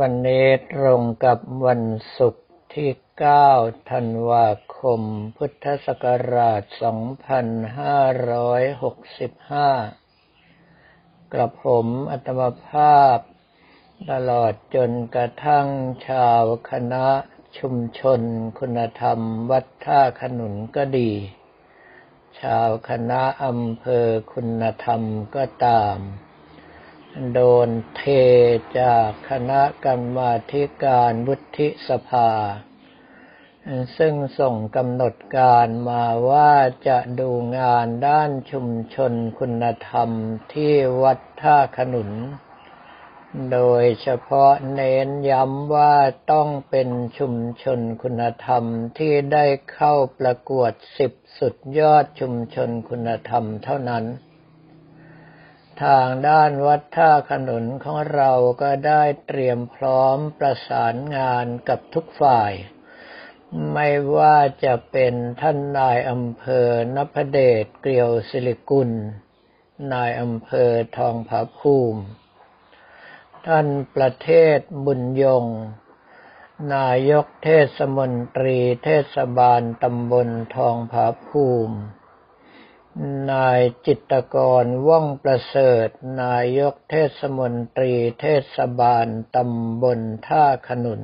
วันนี้ตรงกับวันศุกร์ที่ 9 ธันวาคม พุทธศักราช 2565 กระผมอัตมภาพ ตลอดจนกระทั่งชาวคณะชุมชนคุณธรรมวัดท่าขนุนก็ดี ชาวคณะอำเภอคุณธรรมก็ตาม โดนเทจากคณะกรรมาธิการวุฒิสภา ซึ่งส่งกำหนดการมาว่าจะดูงานด้านชุมชนคุณธรรมที่วัดท่าขนุน โดยเฉพาะเน้นย้ำว่าต้องเป็นชุมชนคุณธรรมที่ได้เข้าประกวดสิบสุดยอดชุมชนคุณธรรมเท่านั้น ทางด้านวัดท่าขนุนของเราก็ได้เตรียมพร้อมประสานงานกับทุกฝ่าย ไม่ว่าจะเป็นท่านนายอำเภอนพเดชเกลียวศิริกุล นายอำเภอทองผาภูมิ ท่านประเทศบุญยง นายกเทศมนตรีเทศบาลตำบลทองผาภูมิ นายจิตกรว่องประเสริฐ นายกเทศมนตรีเทศบาลตำบลท่าขนุน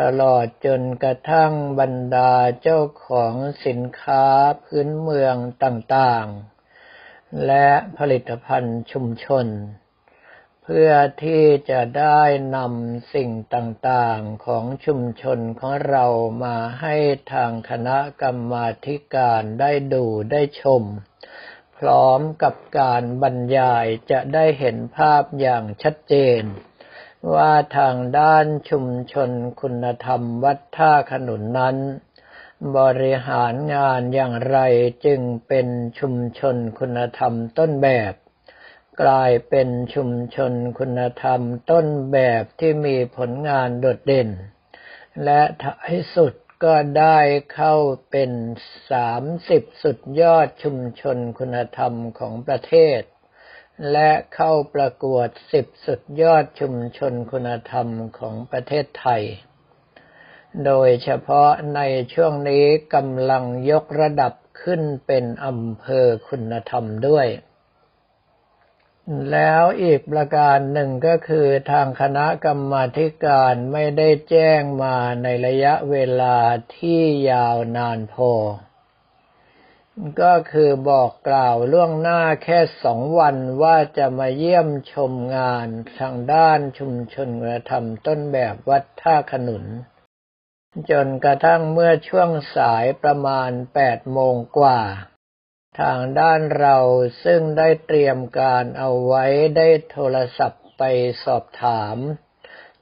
ตลอดจนกระทั่งบรรดาเจ้าของสินค้าพื้นเมืองต่างๆ และผลิตภัณฑ์ชุมชน พื่อที่จะได้นำสิ่งต่างๆของชุมชนของเรามาให้ทางคณะกรรมาการได้ดูได้ชม พร้อมกับการบรรยายจะได้เห็นภาพอย่างชัดเจน ว่าทางด้านชุมชนคุณธรรมวัดท่าขนุนนั้น บริหารงานอย่างไรจึงเป็นชุมชนคุณธรรมต้นแบบ กลายเป็นชุมชนคุณธรรมต้นแบบที่มีผลงานโดดเด่น และท้ายสุดก็ได้เข้าเป็นสามสิบสุดยอดชุมชนคุณธรรมของประเทศ และเข้าประกวดสิบสุดยอดชุมชนคุณธรรมของประเทศไทย โดยเฉพาะในช่วงนี้กำลังยกระดับขึ้นเป็นอำเภอคุณธรรมด้วย แล้วอีกประการหนึ่งก็คือทางคณะกรรมาการไม่ได้แจ้งมาในระยะเวลาที่ยาวนานพอ ก็คือบอกกล่าวล่วงหน้าแค่สองวันว่าจะมาเยี่ยมชมงานทางด้านชุมชนกระทำต้นแบบวัดท่าขนุน จนกระทั่งเมื่อช่วงสายประมาณแปดโมงกว่า ทางด้านเราซึ่งได้เตรียมการเอาไว้ได้โทรศัพท์ไปสอบถาม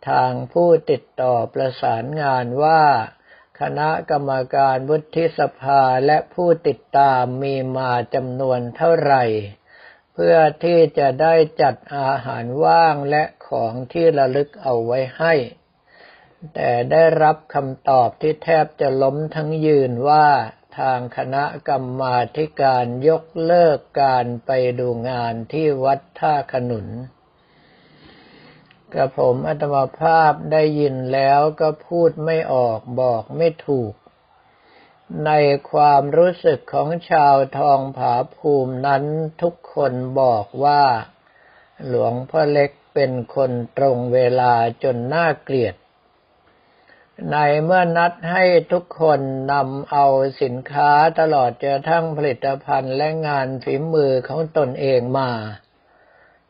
ทางผู้ติดต่อประสานงานว่า คณะกรรมการวุฒิสภาและผู้ติดตามมีมาจำนวนเท่าไหร่ เพื่อที่จะได้จัดอาหารว่างและของที่ระลึกเอาไว้ให้ แต่ได้รับคำตอบที่แทบจะล้มทั้งยืนว่า ทางคณะกรรมาการยกเลิกการไปดูงานที่วัดท่าขนุนกระผมอัตมาภาพได้ยินแล้วก็พูดไม่ออกบอกไม่ถูก ในความรู้สึกของชาวทองผาภูมินั้นทุกคนบอกว่า หลวงพ่อเล็กเป็นคนตรงเวลาจนน่าเกลียด ในเมื่อนัดให้ทุกคนนำเอาสินค้าตลอดจนทั้งผลิตภัณฑ์และงานฝีมือของตนเองมา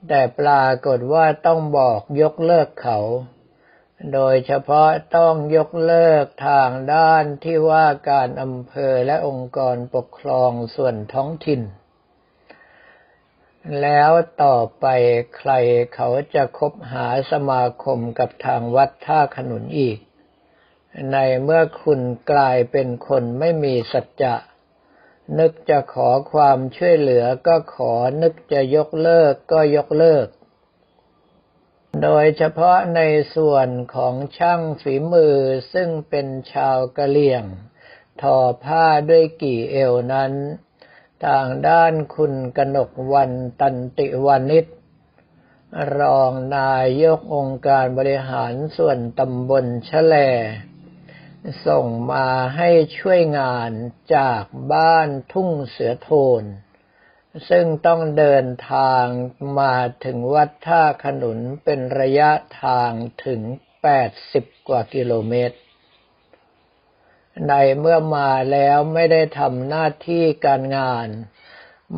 แต่ปรากฏว่าต้องบอกยกเลิกเขา โดยเฉพาะต้องยกเลิกทางด้านที่ว่าการอำเภอและองค์กรปกครองส่วนท้องถิ่น แล้วต่อไปใครเขาจะคบหาสมาคมกับทางวัดท่าขนุนอีก ในเมื่อคุณกลายเป็นคนไม่มีสัจจะ นึกจะขอความช่วยเหลือก็ขอนึกจะยกเลิกก็ยกเลิก โดยเฉพาะในส่วนของช่างฝีมือซึ่งเป็นชาวกะเหลี่ยง ทอผ้าด้วยกี่เอวนั้น ทางด้านคุณกนกวันตันติวานิชรองนายกองค์การบริหารส่วนตำบลชะแล ส่งมาให้ช่วยงานจากบ้านทุ่งเสือโทน ซึ่งต้องเดินทางมาถึงวัดท่าขนุนเป็นระยะทางถึง 80 กว่ากิโลเมตร ในเมื่อมาแล้วไม่ได้ทำหน้าที่การงาน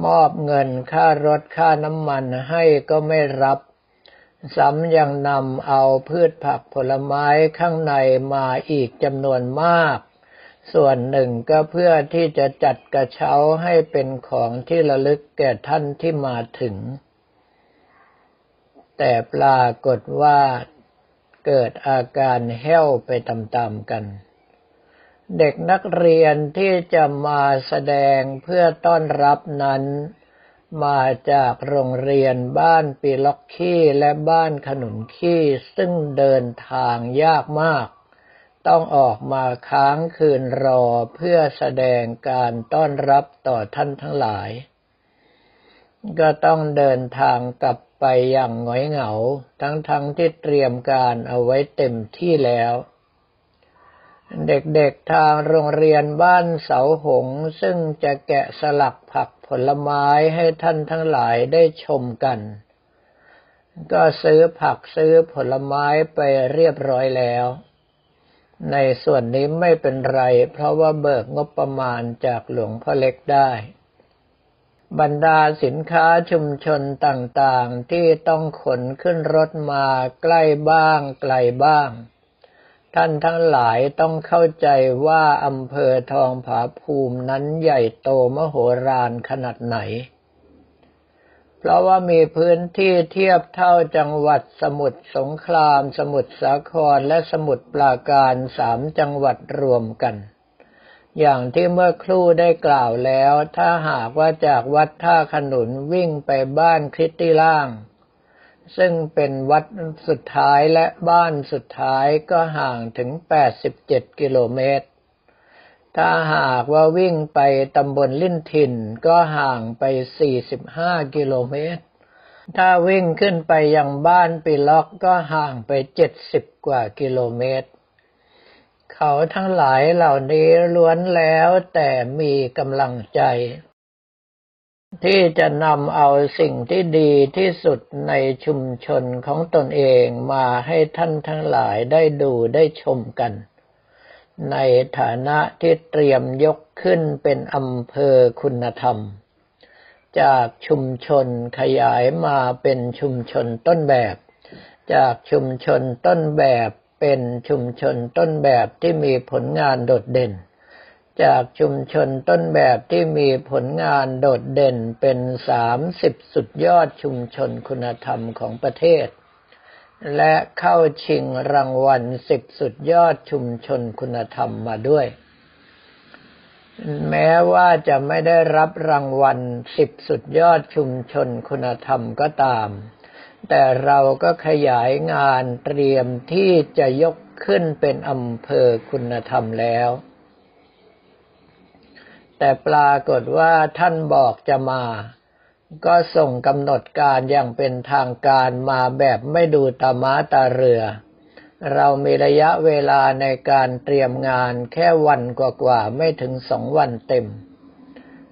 มอบเงินค่ารถค่าน้ำมันให้ก็ไม่รับ ซ้ำยังนำเอาพืชผักผลไม้ข้างในมาอีกจำนวนมาก ส่วนหนึ่งก็เพื่อที่จะจัดกระเช้าให้เป็นของที่ระลึกแก่ท่านที่มาถึง แต่ปรากฏว่าเกิดอาการแห้วไปตามๆกัน เด็กนักเรียนที่จะมาแสดงเพื่อต้อนรับนั้น มาจากโรงเรียนบ้านปีล็อกขี้และบ้านขนุนขี้ซึ่งเดินทางยากมาก ต้องออกมาค้างคืนรอเพื่อแสดงการต้อนรับต่อท่านทั้งหลาย ก็ต้องเดินทางกลับไปอย่างหงอยเหงา ทั้งๆทที่เตรียมการเอาไว้เต็มที่แล้วเด็กๆทางโรงเรียนบ้านเสาหงซึ่งจะแกะสลักผัก ผลไม้ให้ท่านทั้งหลายได้ชมกัน ก็ซื้อผักซื้อผลไม้ไปเรียบร้อยแล้ว ในส่วนนี้ไม่เป็นไร เพราะว่าเบิกงบประมาณจากหลวงพ่อเล็กได้ บรรดาสินค้าชุมชนต่างๆที่ต้องขนขึ้นรถมาใกล้บ้างไกลบ้าง ท่านทั้งหลายต้องเข้าใจว่าอำเภอทองผาภูมินั้นใหญ่โตมโหฬารขนาดไหน เพราะว่ามีพื้นที่เทียบเท่าจังหวัดสมุทรสงคราม สมุทรสาครและสมุทรปราการสามจังหวัดรวมกัน อย่างที่เมื่อครู่ได้กล่าวแล้ว ถ้าหากว่าจากวัดท่าขนุนวิ่งไปบ้านคริสตี้ล่าง ซึ่งเป็นวัดสุดท้ายและบ้านสุดท้ายก็ห่างถึง 87 กิโลเมตร ถ้าหากว่าวิ่งไปตำบลลิ่นถิ่นก็ห่างไป 45 กิโลเมตร ถ้าวิ่งขึ้นไปยังบ้านปีล็อกก็ห่างไป 70 กว่ากิโลเมตร เขาทั้งหลายเหล่านี้ล้วนแล้วแต่มีกำลังใจ ที่จะนำเอาสิ่งที่ดีที่สุดในชุมชนของตนเองมาให้ท่านทั้งหลายได้ดูได้ชมกัน ในฐานะที่เตรียมยกขึ้นเป็นอำเภอคุณธรรม จากชุมชนขยายมาเป็นชุมชนต้นแบบ จากชุมชนต้นแบบเป็นชุมชนต้นแบบที่มีผลงานโดดเด่น จากชุมชนต้นแบบที่มีผลงานโดดเด่นเป็นสามสิบสุดยอดชุมชนคุณธรรมของประเทศ และเข้าชิงรางวัลสิบสุดยอดชุมชนคุณธรรมมาด้วย แม้ว่าจะไม่ได้รับรางวัลสิบสุดยอดชุมชนคุณธรรมก็ตาม แต่เราก็ขยายงานเตรียมที่จะยกขึ้นเป็นอำเภอคุณธรรมแล้ว แต่ปรากฏว่าท่านบอกจะมา ก็ส่งกำหนดการอย่างเป็นทางการมาแบบไม่ดูตาม้าตาเรือ เรามีระยะเวลาในการเตรียมงานแค่วันกว่าๆไม่ถึงสองวันเต็ม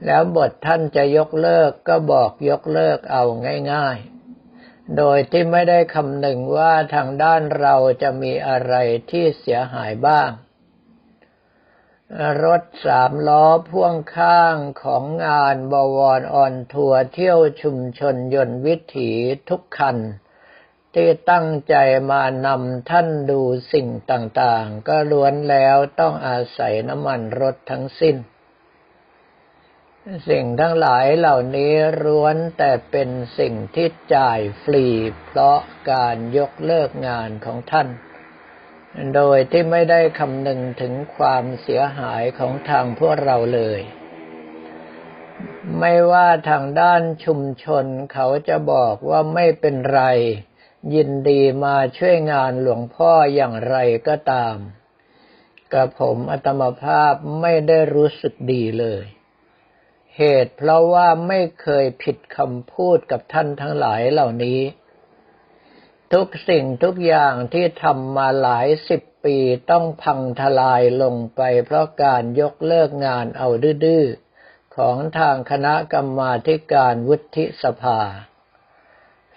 แล้วบทท่านจะยกเลิกก็บอกยกเลิกเอาง่ายๆโดยที่ไม่ได้คำนึงว่าทางด้านเราจะมีอะไรที่เสียหายบ้าง รถสามล้อพ่วงข้างของงานบวรออนทัวร์เที่ยวชุมชนยนต์วิถีทุกคัน ที่ตั้งใจมานำท่านดูสิ่งต่างๆ ก็ล้วนแล้วต้องอาศัยน้ำมันรถทั้งสิ้น สิ่งทั้งหลายเหล่านี้ร้วนแต่เป็นสิ่งที่จ่ายฟรีเพราะการยกเลิกงานของท่าน โดยที่ไม่ได้คำนึงถึงความเสียหายของทางพวกเราเลย ไม่ว่าทางด้านชุมชนเขาจะบอกว่าไม่เป็นไร ยินดีมาช่วยงานหลวงพ่ออย่างไรก็ตามกับผมอัตมภาพไม่ได้รู้สึกดีเลย เหตุเพราะว่าไม่เคยผิดคำพูดกับท่านทั้งหลายเหล่านี้ ทุกสิ่งทุกอย่างที่ทำมาหลายสิบปีต้องพังทลายลงไปเพราะการยกเลิกงานเอาดื้อของทางคณะกรรมาการวุฒิสภา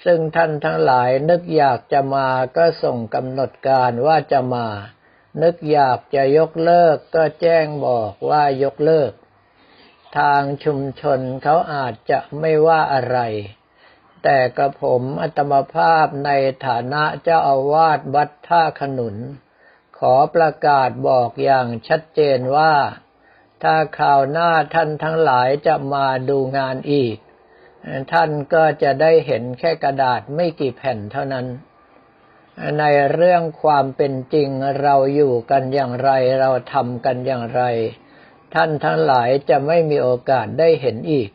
ซึ่งท่านทั้งหลายนึกอยากจะมาก็ส่งกำหนดการว่าจะมา นึกอยากจะยกเลิกก็แจ้งบอกว่ายกเลิก ทางชุมชนเขาอาจจะไม่ว่าอะไร แต่กระผมอัตมภาพในฐานะเจ้าอาวาสวัดท่าขนุน ขอประกาศบอกอย่างชัดเจนว่า ถ้าข่าวหน้าท่านทั้งหลายจะมาดูงานอีก ท่านก็จะได้เห็นแค่กระดาษไม่กี่แผ่นเท่านั้น ในเรื่องความเป็นจริงเราอยู่กันอย่างไรเราทำกันอย่างไร ท่านทั้งหลายจะไม่มีโอกาสได้เห็นอีก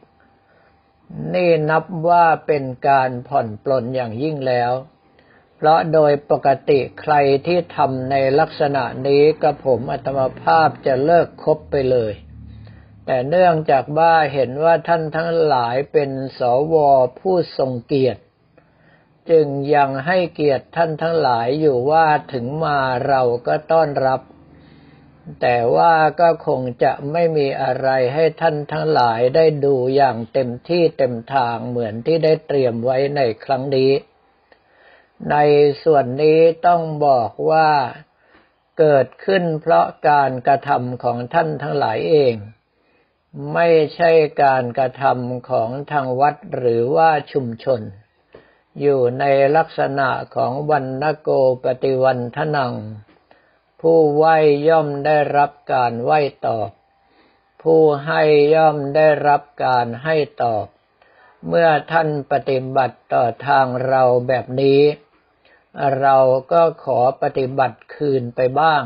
นี่นับว่าเป็นการผ่อนปลนอย่างยิ่งแล้ว เพราะโดยปกติใครที่ทำในลักษณะนี้กับผมอัตมภาพจะเลิกคบไปเลย แต่เนื่องจากว่าเห็นว่าท่านทั้งหลายเป็นสวผู้ทรงเกียรติ จึงยังให้เกียรติท่านทั้งหลายอยู่ว่าถึงมาเราก็ต้อนรับ แต่ว่าก็คงจะไม่มีอะไรให้ท่านทั้งหลายได้ดูอย่างเต็มที่เต็มทางเหมือนที่ได้เตรียมไว้ในครั้งนี้ ในส่วนนี้ต้องบอกว่าเกิดขึ้นเพราะการกระทำของท่านทั้งหลายเอง ไม่ใช่การกระทำของทางวัดหรือว่าชุมชน อยู่ในลักษณะของวันนโกปฏิวันทนัง ผู้ไหวย่อมได้รับการไหวตอบ ผู้ให้ย่อมได้รับการให้ตอบ เมื่อท่านปฏิบัติต่อทางเราแบบนี้ เราก็ขอปฏิบัติคืนไปบ้าง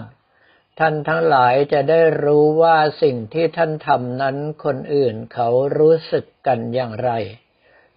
ท่านทั้งหลายจะได้รู้ว่าสิ่งที่ท่านทำนั้นคนอื่นเขารู้สึกกันอย่างไร